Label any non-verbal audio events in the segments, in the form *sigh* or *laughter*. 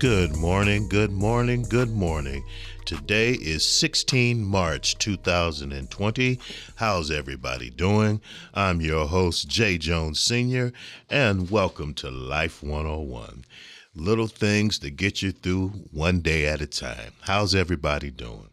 Good morning, good morning, good morning. Today is 16 March 2020. How's everybody doing? I'm your host, Jay Jones Sr., and welcome to Life 101. Little things to get you through one day at a time. How's everybody doing?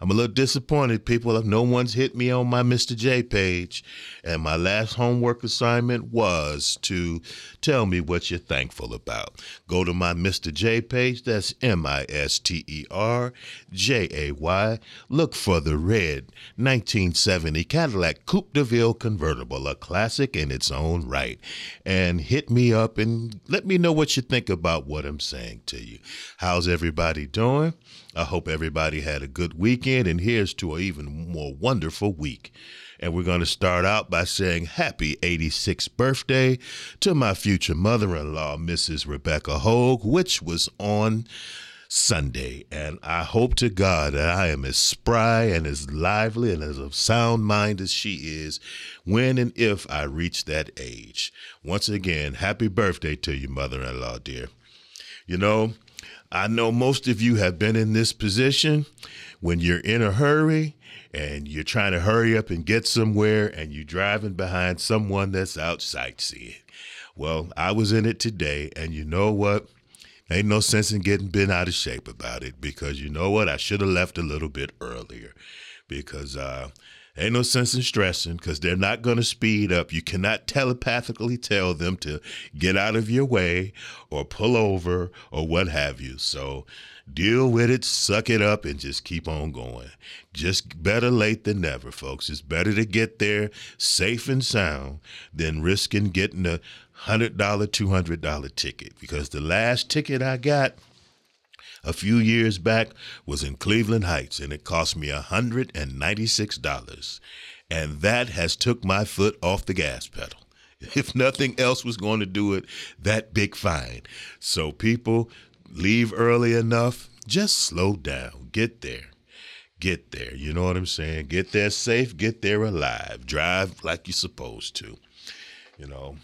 I'm a little disappointed, people. If no one's hit me on my Mr. J page. And my last homework assignment was to tell me what you're thankful about. Go to my Mr. J page. That's M I S T E R J A Y. Look for the red 1970 Cadillac Coupe de Ville convertible, a classic in its own right. And hit me up and let me know what you think about what I'm saying to you. How's everybody doing? I hope everybody had a good weekend, and here's to an even more wonderful week. And we're going to start out by saying happy 86th birthday to my future mother in law, Mrs. Rebecca Hogue, which was on Sunday. And I hope to God that I am as spry and as lively and as of sound mind as she is when and if I reach that age. Once again, happy birthday to you, mother in law, dear. You know, I know most of you have been in this position when you're in a hurry and you're trying to hurry up and get somewhere and you're driving behind someone that's out sightseeing. Well, I was in it today, and you know what? Ain't no sense in getting bent out of shape about it because you know what? I should have left a little bit earlier because uh, Ain't no sense in stressing because they're not going to speed up. You cannot telepathically tell them to get out of your way or pull over or what have you. So deal with it, suck it up, and just keep on going. Just better late than never, folks. It's better to get there safe and sound than risking getting a $100, $200 ticket because the last ticket I got a few years back was in Cleveland Heights and it cost me $196. And that has took my foot off the gas pedal. *laughs* If nothing else was going to do it, that big fine. So people leave early enough, just slow down, get there. Get there. You know what I'm saying? Get there safe, get there alive. Drive like you're supposed to. You know.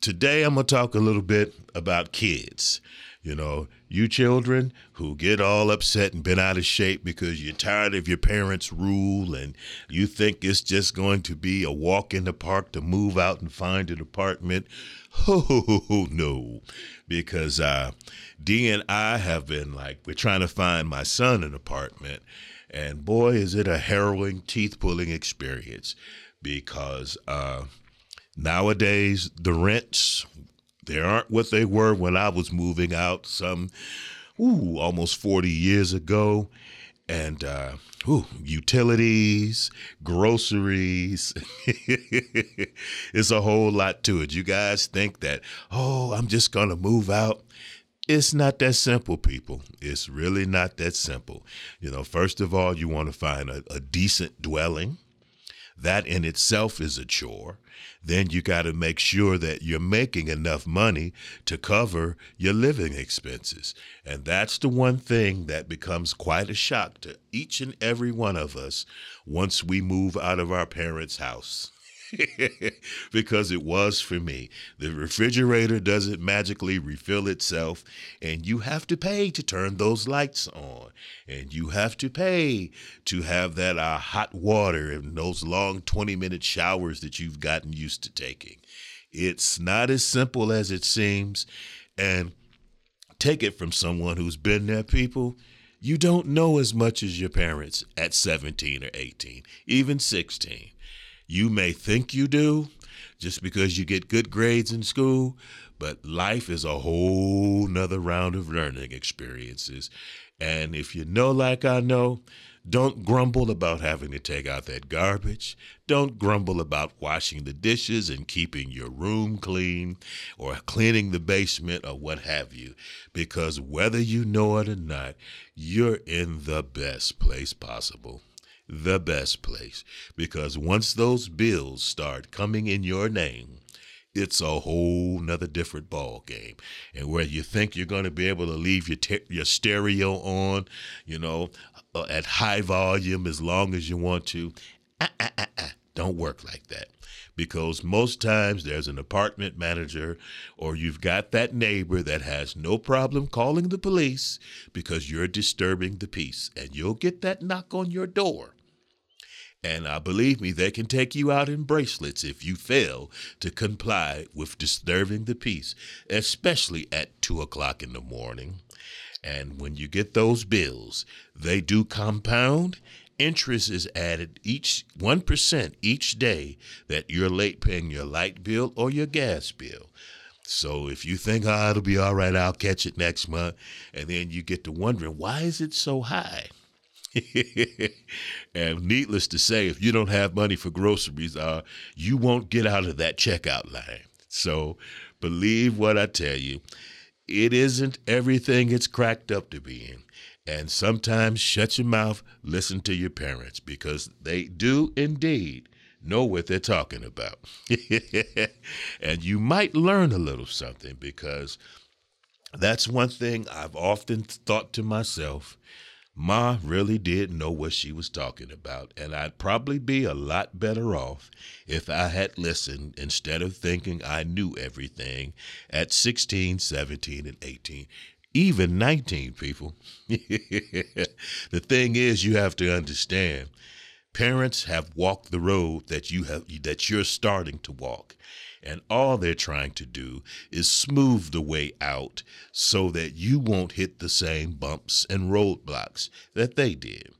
Today I'm going to talk a little bit about kids. You know, you children who get all upset and been out of shape because you're tired of your parents' rule and you think it's just going to be a walk in the park to move out and find an apartment. *laughs* Oh, no. Because uh, Dee and I have been like, we're trying to find my son an apartment. And boy, is it a harrowing, teeth pulling experience because uh, nowadays the rents they aren't what they were when I was moving out some, ooh, almost 40 years ago. And uh, ooh, utilities, groceries. *laughs* it's a whole lot to it. You guys think that, oh, I'm just going to move out. It's not that simple, people. It's really not that simple. You know, first of all, you want to find a, a decent dwelling. That in itself is a chore then you got to make sure that you're making enough money to cover your living expenses. And that's the one thing that becomes quite a shock to each and every one of us once we move out of our parents' house. *laughs* because it was for me. The refrigerator doesn't magically refill itself, and you have to pay to turn those lights on, and you have to pay to have that uh, hot water and those long 20 minute showers that you've gotten used to taking. It's not as simple as it seems, and take it from someone who's been there, people. You don't know as much as your parents at 17 or 18, even 16 you may think you do just because you get good grades in school, but life is a whole nother round of learning experiences. And if you know, like I know, don't grumble about having to take out that garbage. Don't grumble about washing the dishes and keeping your room clean or cleaning the basement or what have you. Because whether you know it or not, you're in the best place possible the best place. Because once those bills start coming in your name, it's a whole nother different ball game. And where you think you're going to be able to leave your your stereo on, you know, uh, at high volume as long as you want to, uh, uh, don't work like that. Because most times there's an apartment manager or you've got that neighbor that has no problem calling the police because you're disturbing the peace and you'll get that knock on your door and uh, believe me, they can take you out in bracelets if you fail to comply with disturbing the peace, especially at two o'clock in the morning. And when you get those bills, they do compound. Interest is added each 1% each day that you're late paying your light bill or your gas bill. So if you think, oh, it'll be all right, I'll catch it next month, and then you get to wondering, why is it so high? *laughs* and needless to say, if you don't have money for groceries, uh, you won't get out of that checkout line. So believe what I tell you. It isn't everything it's cracked up to be in. And sometimes shut your mouth, listen to your parents, because they do indeed know what they're talking about. *laughs* and you might learn a little something because that's one thing I've often thought to myself Ma really did know what she was talking about, and I'd probably be a lot better off if I had listened instead of thinking I knew everything at 16, 17, and 18, even 19 people. *laughs* the thing is, you have to understand parents have walked the road that you have that you're starting to walk and all they're trying to do is smooth the way out so that you won't hit the same bumps and roadblocks that they did.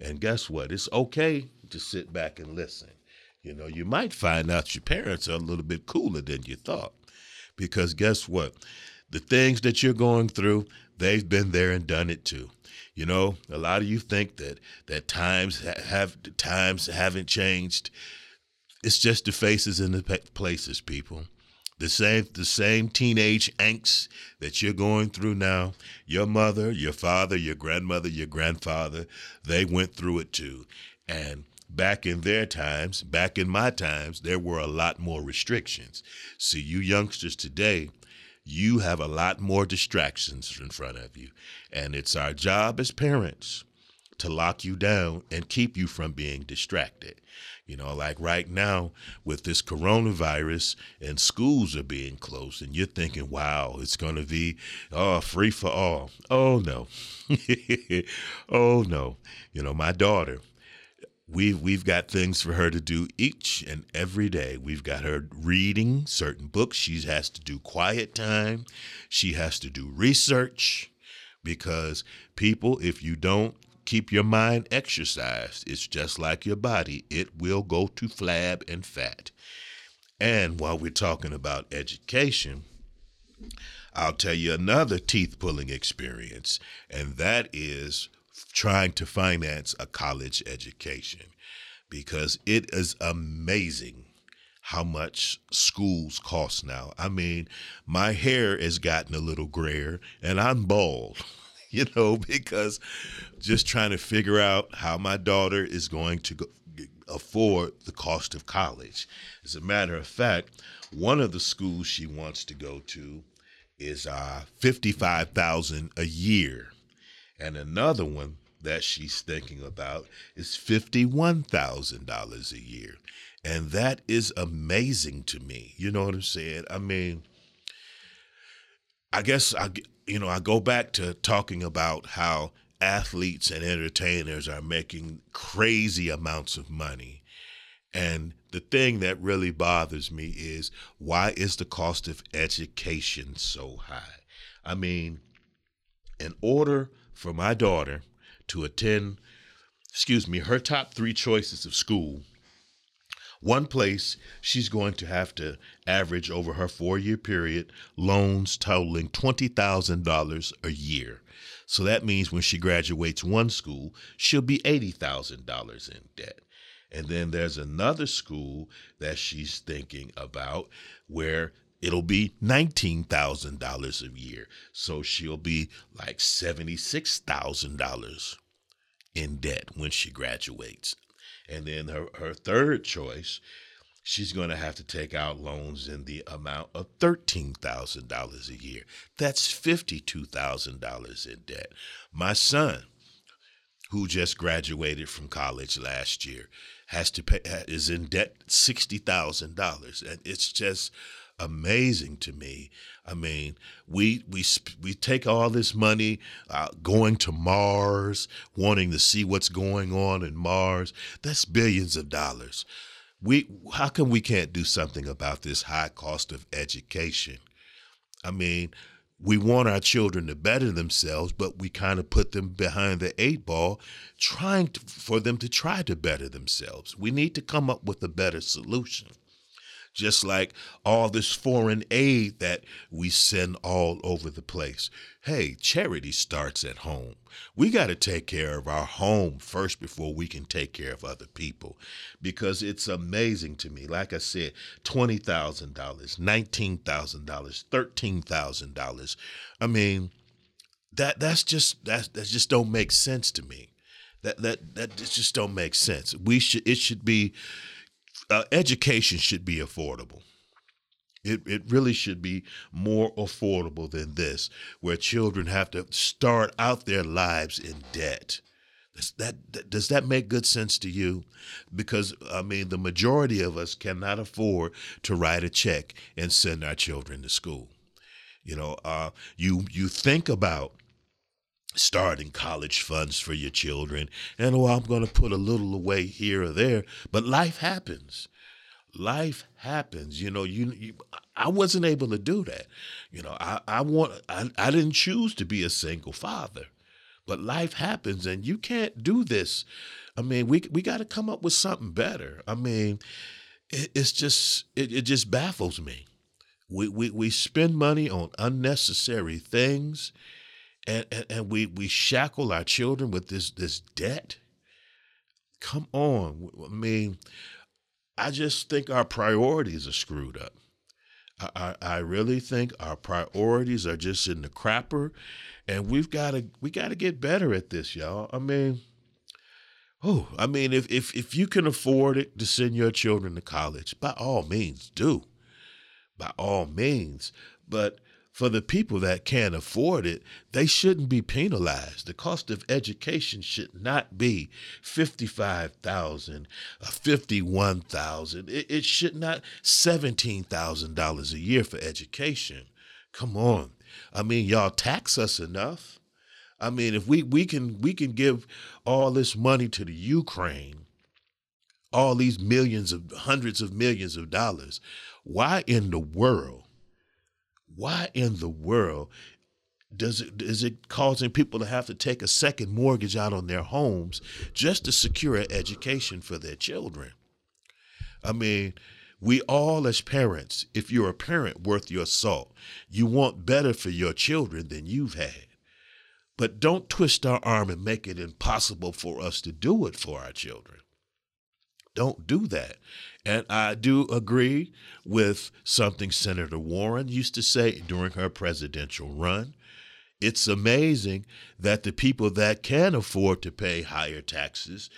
And guess what? It's okay to sit back and listen. You know, you might find out your parents are a little bit cooler than you thought. Because guess what? The things that you're going through, they've been there and done it too. You know, a lot of you think that that times have times haven't changed. It's just the faces and the places, people. The same, the same teenage angst that you're going through now. Your mother, your father, your grandmother, your grandfather, they went through it too. And back in their times, back in my times, there were a lot more restrictions. See, you youngsters today, you have a lot more distractions in front of you. And it's our job as parents to lock you down and keep you from being distracted. You know, like right now with this coronavirus and schools are being closed, and you're thinking, wow, it's going to be oh, free for all. Oh, no. *laughs* oh, no. You know, my daughter, we've we've got things for her to do each and every day. We've got her reading certain books. She has to do quiet time. She has to do research because people, if you don't keep your mind exercised. It's just like your body, it will go to flab and fat. And while we're talking about education, I'll tell you another teeth pulling experience, and that is trying to finance a college education because it is amazing how much schools cost now. I mean, my hair has gotten a little grayer and I'm bald. *laughs* you know, because just trying to figure out how my daughter is going to go, afford the cost of college. As a matter of fact, one of the schools she wants to go to is uh, fifty-five thousand a year, and another one that she's thinking about is fifty-one thousand dollars a year, and that is amazing to me. You know what I'm saying? I mean, I guess I you know, I go back to talking about how athletes and entertainers are making crazy amounts of money. And the thing that really bothers me is why is the cost of education so high? I mean, in order for my daughter to attend, excuse me, her top three choices of school one place she's going to have to average over her four year period loans totaling $20,000 a year. So that means when she graduates one school, she'll be $80,000 in debt. And then there's another school that she's thinking about where it'll be $19,000 a year. So she'll be like $76,000 in debt when she graduates. And then her, her third choice, she's going to have to take out loans in the amount of $13,000 a year. That's $52,000 in debt. My son, who just graduated from college last year, has to pay is in debt sixty thousand dollars, and it's just amazing to me. I mean, we we we take all this money uh, going to Mars, wanting to see what's going on in Mars. That's billions of dollars. We how come we can't do something about this high cost of education? I mean, we want our children to better themselves, but we kind of put them behind the eight ball, trying to, for them to try to better themselves. We need to come up with a better solution just like all this foreign aid that we send all over the place. Hey, charity starts at home. We got to take care of our home first before we can take care of other people because it's amazing to me. Like I said, $20,000, $19,000, $13,000. I mean, that that's just that that just don't make sense to me. That that that just don't make sense. We should it should be uh, education should be affordable. It, it really should be more affordable than this, where children have to start out their lives in debt. Does that, does that make good sense to you? Because, I mean, the majority of us cannot afford to write a check and send our children to school. You know, uh, you, you think about starting college funds for your children. And oh, I'm going to put a little away here or there, but life happens. Life happens. You know, you, you I wasn't able to do that. You know, I, I want I, I didn't choose to be a single father. But life happens and you can't do this. I mean, we we got to come up with something better. I mean, it, it's just it, it just baffles me. We, we we spend money on unnecessary things and, and, and we we shackle our children with this this debt. Come on, I mean, I just think our priorities are screwed up. I, I, I really think our priorities are just in the crapper, and we've got to we got to get better at this, y'all. I mean, oh, I mean, if if if you can afford it to send your children to college, by all means, do. By all means, but for the people that can't afford it, they shouldn't be penalized. The cost of education should not be fifty-five thousand, fifty-one thousand. It, it should not seventeen thousand dollars a year for education. Come on, I mean, y'all tax us enough. I mean, if we we can we can give all this money to the Ukraine, all these millions of hundreds of millions of dollars, why in the world? Why in the world does it is it causing people to have to take a second mortgage out on their homes just to secure an education for their children? I mean, we all as parents, if you're a parent worth your salt, you want better for your children than you've had. But don't twist our arm and make it impossible for us to do it for our children. Don't do that. And I do agree with something Senator Warren used to say during her presidential run. It's amazing that the people that can afford to pay higher taxes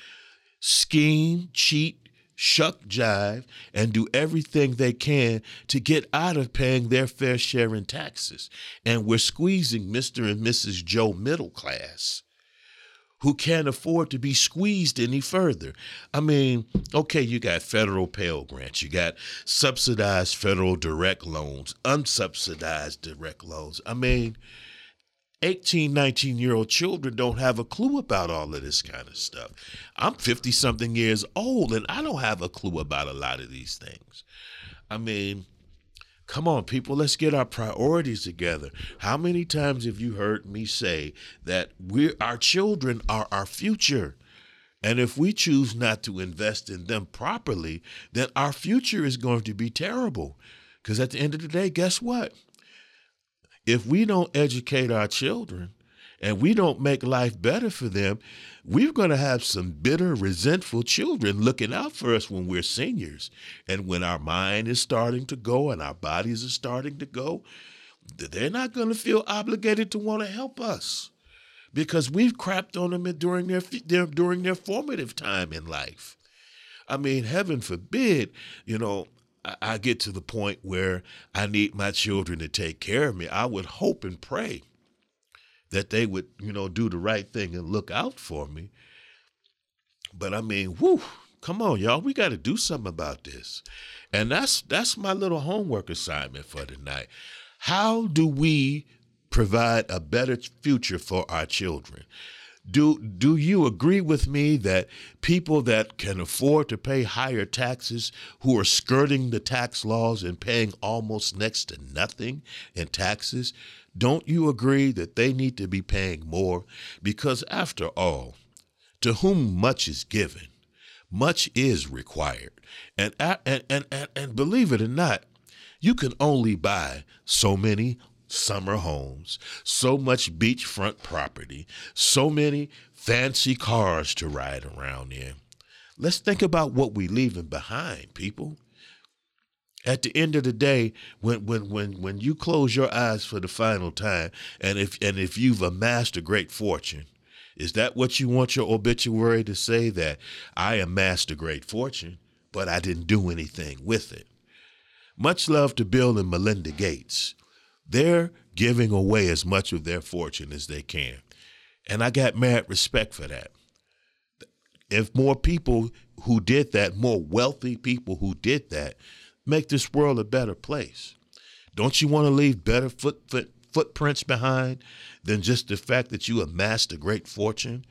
scheme, cheat, shuck jive, and do everything they can to get out of paying their fair share in taxes. And we're squeezing Mr. and Mrs. Joe middle class who can't afford to be squeezed any further. I mean, okay, you got federal Pell Grants, you got subsidized federal direct loans, unsubsidized direct loans. I mean, 18, 19 year old children don't have a clue about all of this kind of stuff. I'm 50 something years old and I don't have a clue about a lot of these things. I mean, Come on, people, let's get our priorities together. How many times have you heard me say that we our children are our future? And if we choose not to invest in them properly, then our future is going to be terrible. Because at the end of the day, guess what? If we don't educate our children, and we don't make life better for them, we're going to have some bitter, resentful children looking out for us when we're seniors. And when our mind is starting to go and our bodies are starting to go, they're not going to feel obligated to want to help us because we've crapped on them during their, their during their formative time in life. I mean, heaven forbid, you know, I get to the point where I need my children to take care of me. I would hope and pray that they would, you know, do the right thing and look out for me. But I mean, whoo, Come on, y'all. We got to do something about this. And that's that's my little homework assignment for tonight. How do we provide a better future for our children? Do do you agree with me that people that can afford to pay higher taxes who are skirting the tax laws and paying almost next to nothing in taxes, don't you agree that they need to be paying more because after all, to whom much is given, much is required. And and and and, and believe it or not, you can only buy so many summer homes, so much beachfront property, so many fancy cars to ride around in. Let's think about what we're leaving behind, people. At the end of the day, when when when when you close your eyes for the final time, and if and if you've amassed a great fortune, is that what you want your obituary to say that I amassed a great fortune, but I didn't do anything with it? Much love to Bill and Melinda Gates. They're giving away as much of their fortune as they can. And I got mad respect for that. If more people who did that, more wealthy people who did that, make this world a better place. Don't you want to leave better foot, foot, footprints behind than just the fact that you amassed a great fortune?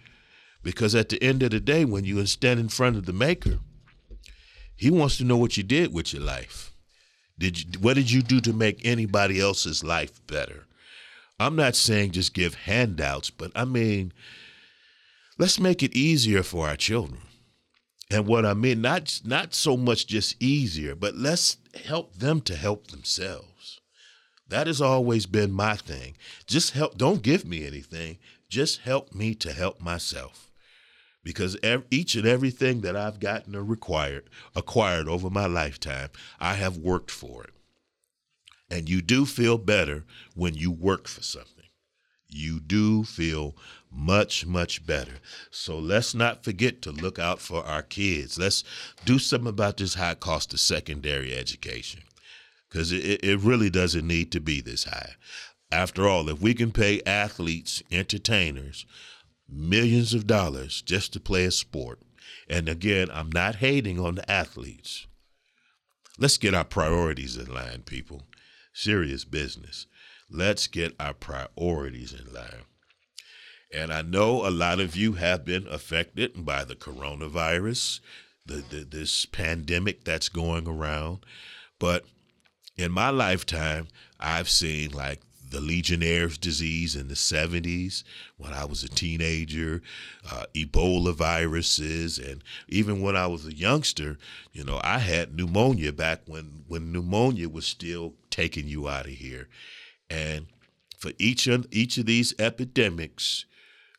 Because at the end of the day, when you stand in front of the Maker, He wants to know what you did with your life. Did you, what did you do to make anybody else's life better? I'm not saying just give handouts, but I mean, let's make it easier for our children. And what I mean, not not so much just easier, but let's help them to help themselves. That has always been my thing. Just help. Don't give me anything. Just help me to help myself because each and everything that I've gotten or required acquired over my lifetime, I have worked for it. And you do feel better when you work for something. You do feel much, much better. So let's not forget to look out for our kids. Let's do something about this high cost of secondary education because it, it really doesn't need to be this high. After all, if we can pay athletes, entertainers, millions of dollars just to play a sport. And again, I'm not hating on the athletes. Let's get our priorities in line, people. Serious business. Let's get our priorities in line. And I know a lot of you have been affected by the coronavirus, the, the this pandemic that's going around. But in my lifetime, I've seen like the Legionnaire's disease in the 70s when I was a teenager, uh, Ebola viruses, and even when I was a youngster, you know, I had pneumonia back when, when pneumonia was still taking you out of here. And for each of, each of these epidemics,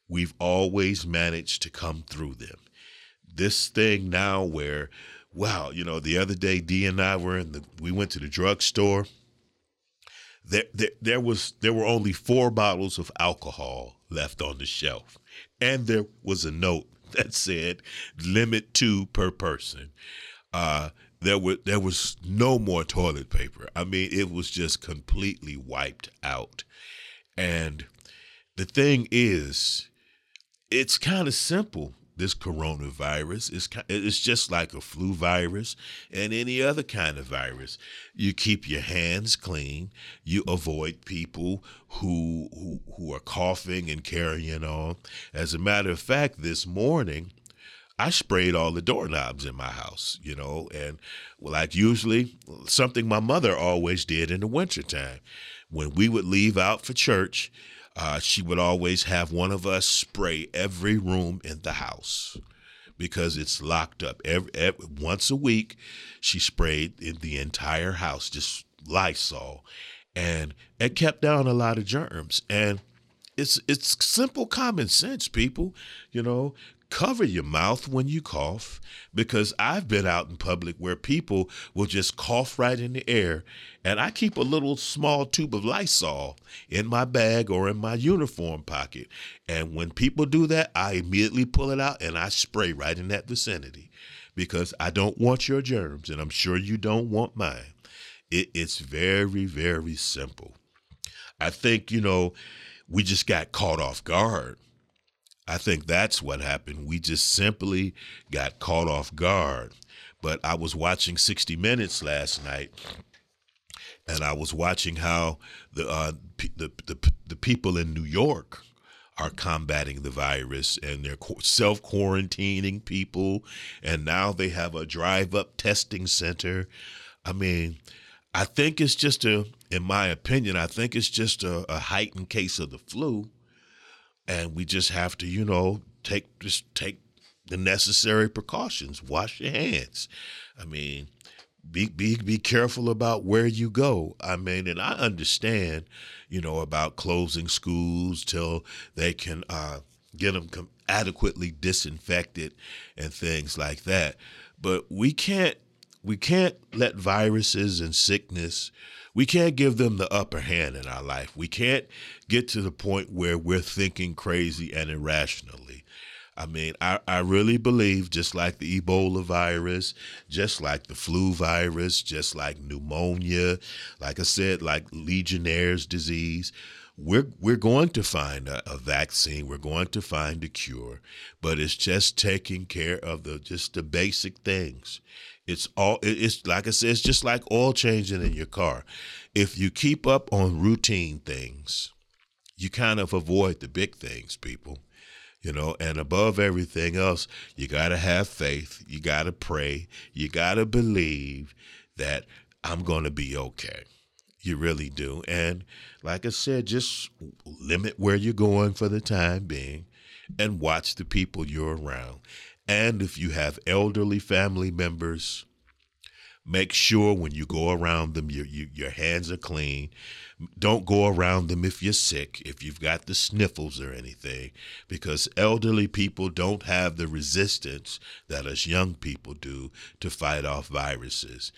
we've always managed to come through them. This thing now where, wow, you know, the other day, D and I were in the, we went to the drugstore there, there, there was there were only four bottles of alcohol left on the shelf, and there was a note *laughs* that said limit two per person. Uh, there were there was no more toilet paper. I mean, it was just completely wiped out. And the thing is, it's kind of simple this coronavirus is it's just like a flu virus and any other kind of virus. You keep your hands clean. You avoid people who who, who are coughing and carrying on. As a matter of fact, this morning I sprayed all the doorknobs in my house, you know, and like usually something my mother always did in the wintertime. When we would leave out for church, uh, she would always have one of us spray every room in the house because it's locked up. Every, every, once a week, she sprayed in the entire house, just Lysol, and it kept down a lot of germs. And it's it's simple common sense, people. You know, cover your mouth when you cough because I've been out in public where people will just cough right in the air. And I keep a little small tube of Lysol in my bag or in my uniform pocket. And when people do that, I immediately pull it out and I spray right in that vicinity because I don't want your germs and I'm sure you don't want mine. It, it's very, very simple. I think, you know, we just got caught off guard I think that's what happened. We just simply got caught off guard. But I was watching 60 Minutes last night, and I was watching how the uh, the, the the people in New York are combating the virus and they're self quarantining people, and now they have a drive up testing center. I mean, I think it's just a, in my opinion, I think it's just a, a heightened case of the flu, and we just have to, you know, take just take the necessary precautions. Wash your hands. I mean, be be be careful about where you go. I mean, and I understand, you know, about closing schools till they can uh, get them com- adequately disinfected and things like that. But we can't we can't let viruses and sickness we can't give them the upper hand in our life. We can't get to the point where we're thinking crazy and irrationally. I mean, I, I really believe just like the Ebola virus, just like the flu virus, just like pneumonia, like I said, like Legionnaire's disease, we're we're going to find a, a, vaccine. We're going to find a cure, but it's just taking care of the just the basic things. It's all it's like I said, it's just like oil changing in your car. If you keep up on routine things, you kind of avoid the big things, people you know and above everything else you got to have faith you got to pray you got to believe that i'm to be okay. You really do. And like i said just limit where you're going for the time being and watch the people you're around and if you have elderly family members make sure when you go around them your, you, your hands are clean don't go around them if you're sick, if you've got the sniffles or anything, because elderly people don't have the resistance that us young people do to fight off viruses.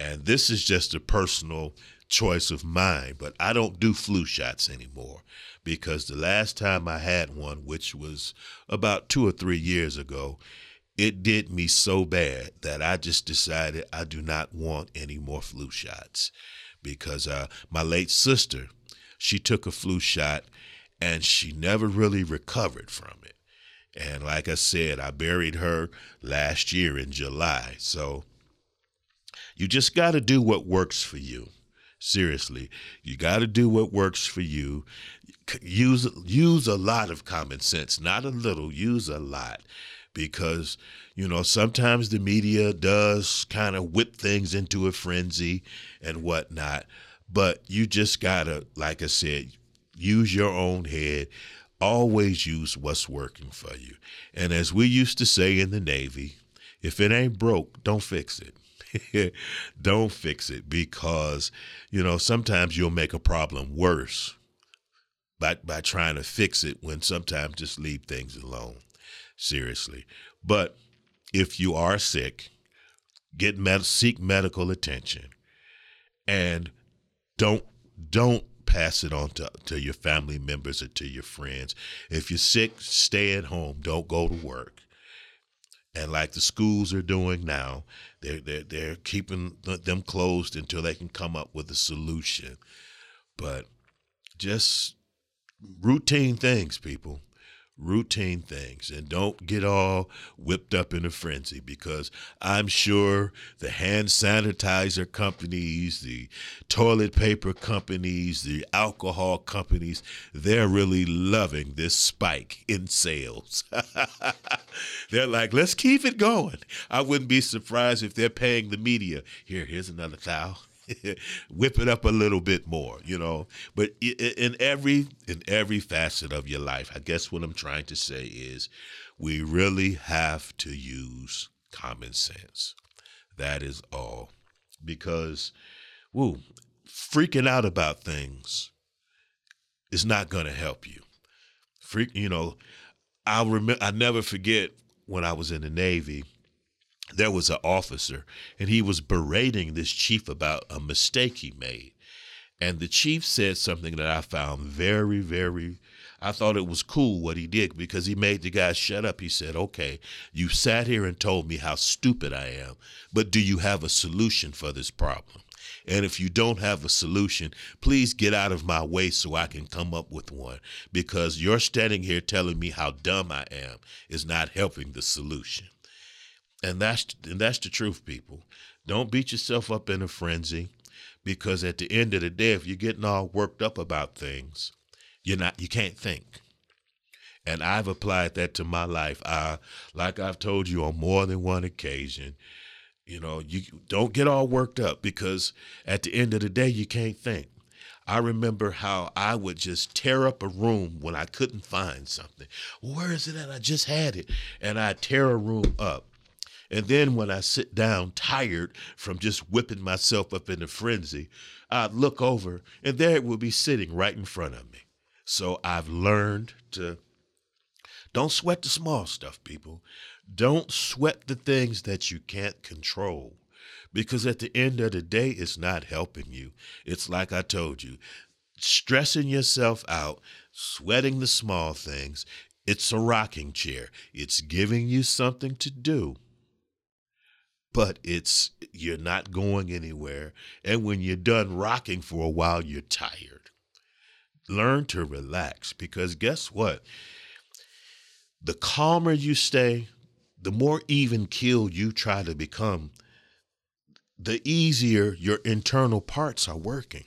And this is just a personal choice of mine, but I don't do flu shots anymore because the last time I had one, which was about two or three years ago, it did me so bad that I just decided I do not want any more flu shots because uh, my late sister, she took a flu shot and she never really recovered from it. And like I said, I buried her last year in July. So you just got to do what works for you. Seriously, you got to do what works for you. Use use a lot of common sense, not a little. Use a lot, because you know sometimes the media does kind of whip things into a frenzy and whatnot. But you just gotta, like I said, use your own head. Always use what's working for you. And as we used to say in the Navy, if it ain't broke, don't fix it. *laughs* don't fix it because, you know, sometimes you'll make a problem worse by, by trying to fix it when sometimes just leave things alone. Seriously. But if you are sick, get med- seek medical attention and don't don't pass it on to, to your family members or to your friends. If you're sick, stay at home. Don't go to work. And like the schools are doing now, they're they're, they're keeping them closed until they can come up with a solution. But just routine things, people routine things and don't get all whipped up in a frenzy because I'm sure the hand sanitizer companies, the toilet paper companies, the alcohol companies, they're really loving this spike in sales. *laughs* they're like, let's keep it going. I wouldn't be surprised if they're paying the media. Here, here's another towel. *laughs* whip it up a little bit more, you know. But in every in every facet of your life, I guess what I'm trying to say is, we really have to use common sense. That is all, because, woo, freaking out about things is not going to help you. Freak, you know. I'll remember. I never forget when I was in the Navy there was an officer and he was berating this chief about a mistake he made. And the chief said something that I found very, very, I thought it was cool what he did because he made the guy shut up. He said, Okay, you sat here and told me how stupid I am, but do you have a solution for this problem? And if you don't have a solution, please get out of my way so I can come up with one. Because you're standing here telling me how dumb I am is not helping the solution. And that's and that's the truth, people. Don't beat yourself up in a frenzy because at the end of the day, if you're getting all worked up about things, you're not you can't think. And I've applied that to my life. I, like I've told you on more than one occasion, you know, you don't get all worked up because at the end of the day, you can't think. I remember how I would just tear up a room when I couldn't find something. Where is it? And I just had it. And I tear a room up. And then when I sit down tired from just whipping myself up in a frenzy, I'd look over and there it would be sitting right in front of me. So I've learned to don't sweat the small stuff, people. Don't sweat the things that you can't control because at the end of the day, it's not helping you. It's like I told you stressing yourself out, sweating the small things. It's a rocking chair, it's giving you something to do. But it's you're not going anywhere. And when you're done rocking for a while, you're tired. Learn to relax because guess what? The calmer you stay, the more even keel you try to become, the easier your internal parts are working.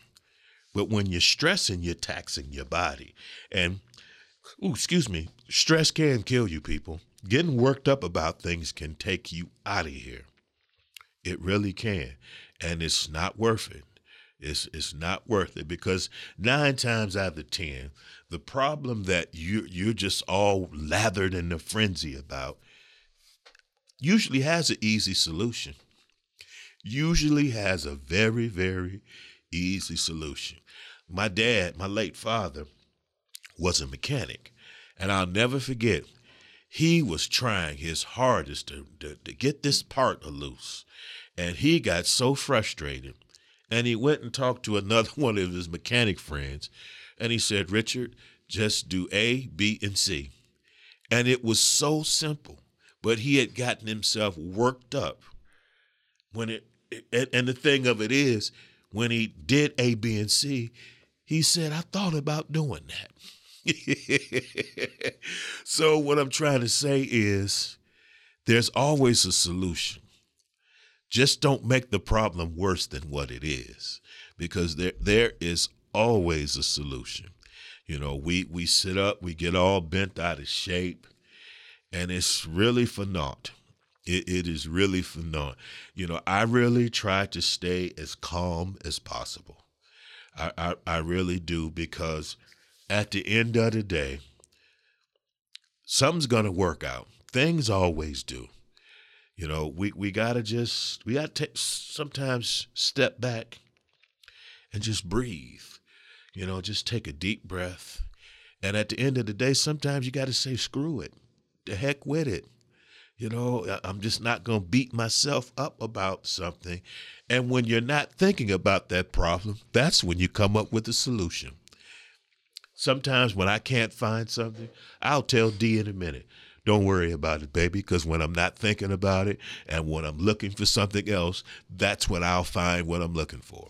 But when you're stressing, you're taxing your body. And, ooh, excuse me, stress can kill you, people. Getting worked up about things can take you out of here. It really can. And it's not worth it. It's, it's not worth it because nine times out of ten, the problem that you, you're just all lathered in a frenzy about usually has an easy solution. Usually has a very, very easy solution. My dad, my late father, was a mechanic. And I'll never forget, he was trying his hardest to, to, to get this part loose. And he got so frustrated. And he went and talked to another *laughs* one of his mechanic friends. And he said, Richard, just do A, B, and C. And it was so simple but he had gotten himself worked up when it and the thing of it is when he did a b and c he said i thought about doing that *laughs* so what i'm trying to say is there's always a solution just don't make the problem worse than what it is because there there is always a solution you know we we sit up we get all bent out of shape and it's really for naught. It, it is really for naught. You know, I really try to stay as calm as possible. I, I, I really do because at the end of the day, something's gonna work out. Things always do. You know, we, we gotta just we gotta take sometimes step back and just breathe. You know, just take a deep breath. And at the end of the day, sometimes you gotta say screw it the heck with it. You know, I'm just not going to beat myself up about something. And when you're not thinking about that problem, that's when you come up with a solution. Sometimes when I can't find something, I'll tell D in a minute, don't worry about it, baby, because when I'm not thinking about it and when I'm looking for something else, that's when I'll find what I'm looking for.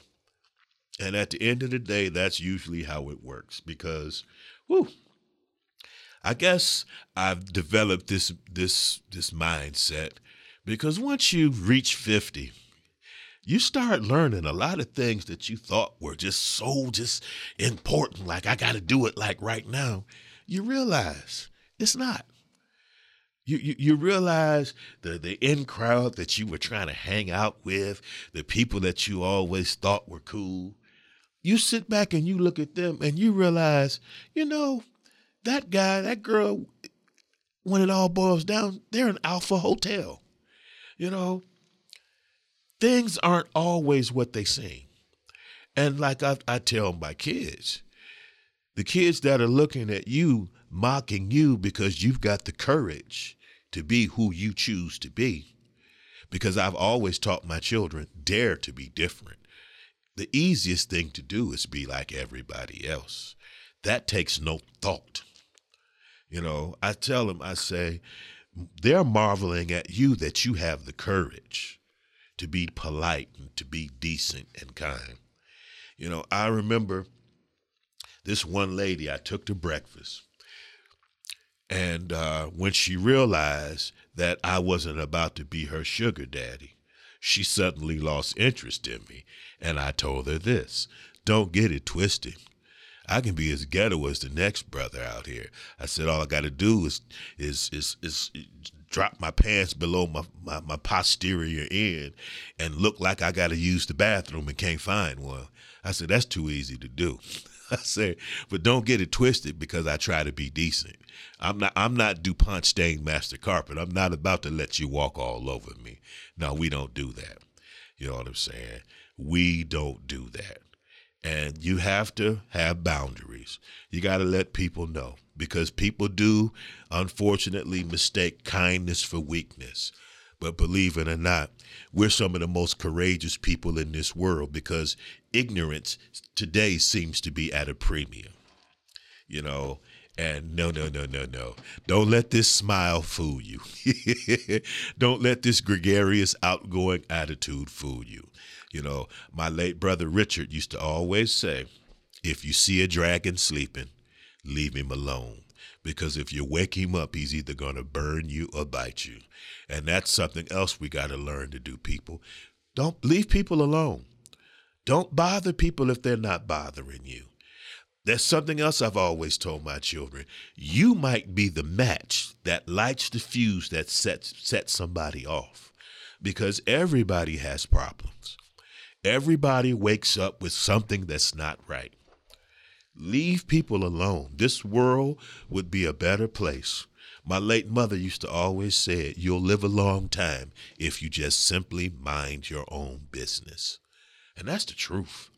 And at the end of the day, that's usually how it works because, whew, I guess I've developed this this this mindset because once you reach 50, you start learning a lot of things that you thought were just so just important like I got to do it like right now. You realize it's not. You, you, you realize the, the in crowd that you were trying to hang out with, the people that you always thought were cool. You sit back and you look at them and you realize, you know, that guy, that girl, when it all boils down, they're an alpha hotel. You know, things aren't always what they seem. And like I, I tell my kids, the kids that are looking at you, mocking you because you've got the courage to be who you choose to be. Because I've always taught my children, dare to be different. The easiest thing to do is be like everybody else. That takes no thought. You know, I tell them, I say, they're marveling at you that you have the courage to be polite and to be decent and kind. You know, I remember this one lady I took to breakfast. And uh, when she realized that I wasn't about to be her sugar daddy, she suddenly lost interest in me. And I told her this don't get it twisted. I can be as ghetto as the next brother out here. I said all I got to do is, is is is drop my pants below my, my, my posterior end and look like I got to use the bathroom and can't find one. I said that's too easy to do. *laughs* I said, but don't get it twisted because I try to be decent. I'm not I'm not DuPont Stainmaster carpet. I'm not about to let you walk all over me. No, we don't do that. You know what I'm saying? We don't do that. And you have to have boundaries. You got to let people know because people do, unfortunately, mistake kindness for weakness. But believe it or not, we're some of the most courageous people in this world because ignorance today seems to be at a premium. You know, and no, no, no, no, no. Don't let this smile fool you. *laughs* Don't let this gregarious, outgoing attitude fool you. You know, my late brother Richard used to always say, if you see a dragon sleeping, leave him alone. Because if you wake him up, he's either going to burn you or bite you. And that's something else we got to learn to do, people. Don't leave people alone. Don't bother people if they're not bothering you. There's something else I've always told my children. You might be the match that lights the fuse that sets sets somebody off. Because everybody has problems. Everybody wakes up with something that's not right. Leave people alone. This world would be a better place. My late mother used to always say, You'll live a long time if you just simply mind your own business. And that's the truth.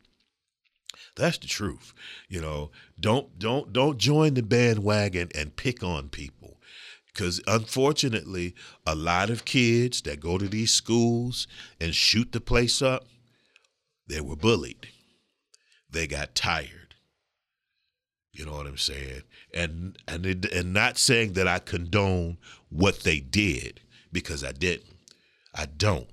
That's the truth. You know, don't don't don't join the bandwagon and pick on people. Because unfortunately, a lot of kids that go to these schools and shoot the place up, they were bullied. They got tired. You know what I'm saying? And and it, and not saying that I condone what they did because I didn't. I don't.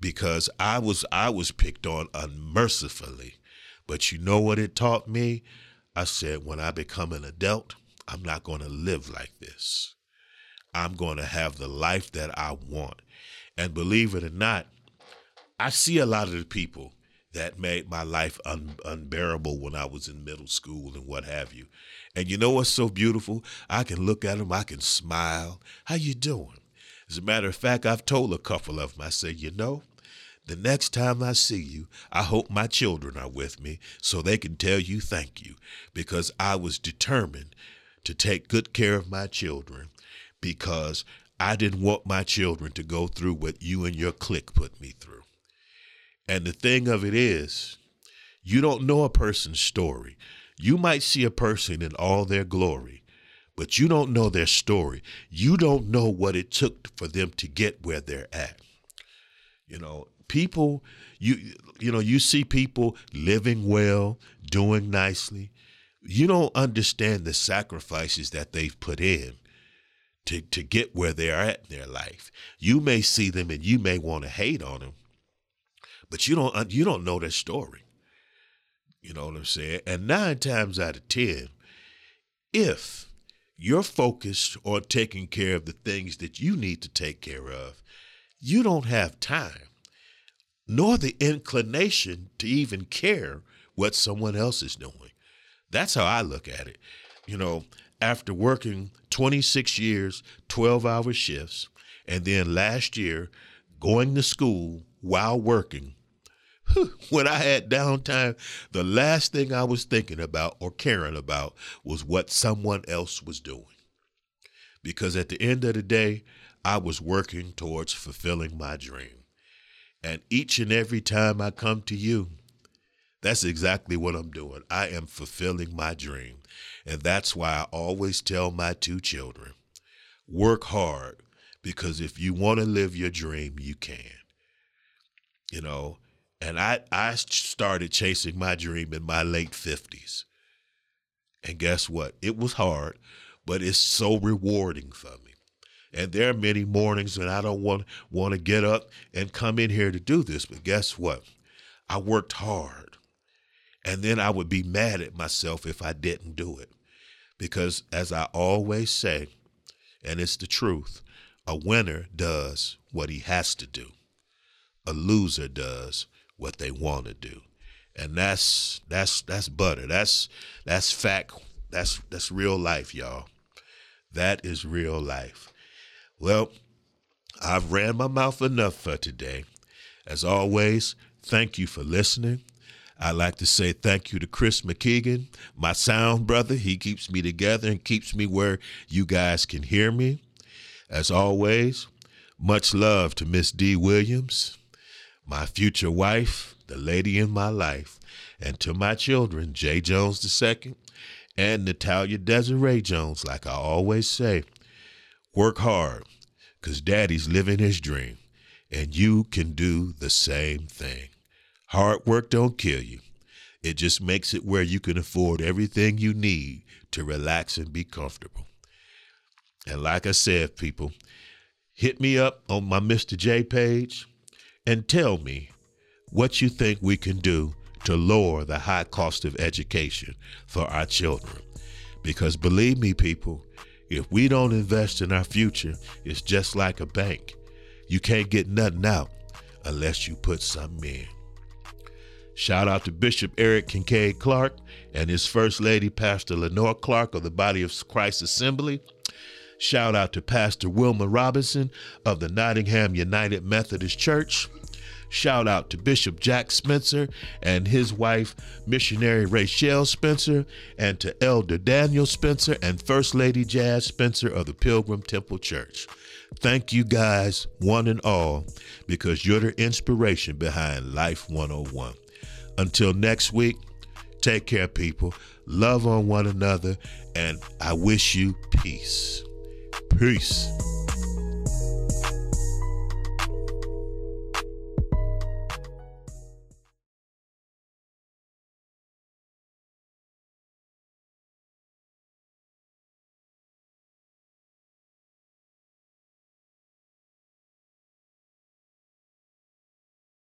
Because I was I was picked on unmercifully. But you know what it taught me? I said when I become an adult, I'm not going to live like this. I'm going to have the life that I want. And believe it or not, I see a lot of the people that made my life un- unbearable when I was in middle school and what have you. And you know what's so beautiful? I can look at them, I can smile. How you doing? As a matter of fact, I've told a couple of them, I say, you know, the next time I see you, I hope my children are with me so they can tell you thank you because I was determined to take good care of my children because I didn't want my children to go through what you and your clique put me through. And the thing of it is, you don't know a person's story. You might see a person in all their glory, but you don't know their story. You don't know what it took for them to get where they're at. You know, people you you know, you see people living well, doing nicely. You don't understand the sacrifices that they've put in to to get where they're at in their life. You may see them and you may want to hate on them, but you don't uh, you don't know their story. You know what I'm saying? And nine times out of ten, if you're focused on taking care of the things that you need to take care of, you don't have time, nor the inclination to even care what someone else is doing. That's how I look at it. You know, after working 26 years, 12 hour shifts, and then last year going to school while working, *laughs* when I had downtime, the last thing I was thinking about or caring about was what someone else was doing. Because at the end of the day, I was working towards fulfilling my dream. And each and every time I come to you, that's exactly what I'm doing. I am fulfilling my dream. And that's why I always tell my two children work hard because if you want to live your dream, you can. You know, and I, I started chasing my dream in my late 50s. And guess what? It was hard, but it's so rewarding for me. And there are many mornings when I don't want want to get up and come in here to do this. But guess what? I worked hard. And then I would be mad at myself if I didn't do it. Because as I always say, and it's the truth, a winner does what he has to do. A loser does what they want to do. And that's that's that's butter. That's that's fact. That's that's real life, y'all. That is real life. Well, I've ran my mouth enough for today. As always, thank you for listening. I'd like to say thank you to Chris McKeegan, my sound brother. He keeps me together and keeps me where you guys can hear me. As always, much love to Miss D. Williams, my future wife, the lady in my life, and to my children, Jay Jones II and Natalia Desiree Jones. Like I always say, work hard, because daddy's living his dream, and you can do the same thing. Hard work don't kill you. It just makes it where you can afford everything you need to relax and be comfortable. And like I said, people, hit me up on my Mr. J page and tell me what you think we can do to lower the high cost of education for our children. Because believe me, people, if we don't invest in our future, it's just like a bank. You can't get nothing out unless you put something in. Shout out to Bishop Eric Kincaid Clark and his First Lady, Pastor Lenore Clark of the Body of Christ Assembly. Shout out to Pastor Wilma Robinson of the Nottingham United Methodist Church. Shout out to Bishop Jack Spencer and his wife, missionary Rachel Spencer, and to Elder Daniel Spencer and First Lady Jazz Spencer of the Pilgrim Temple Church. Thank you guys, one and all, because you're the inspiration behind Life 101. Until next week, take care, people. Love on one another, and I wish you peace. Peace.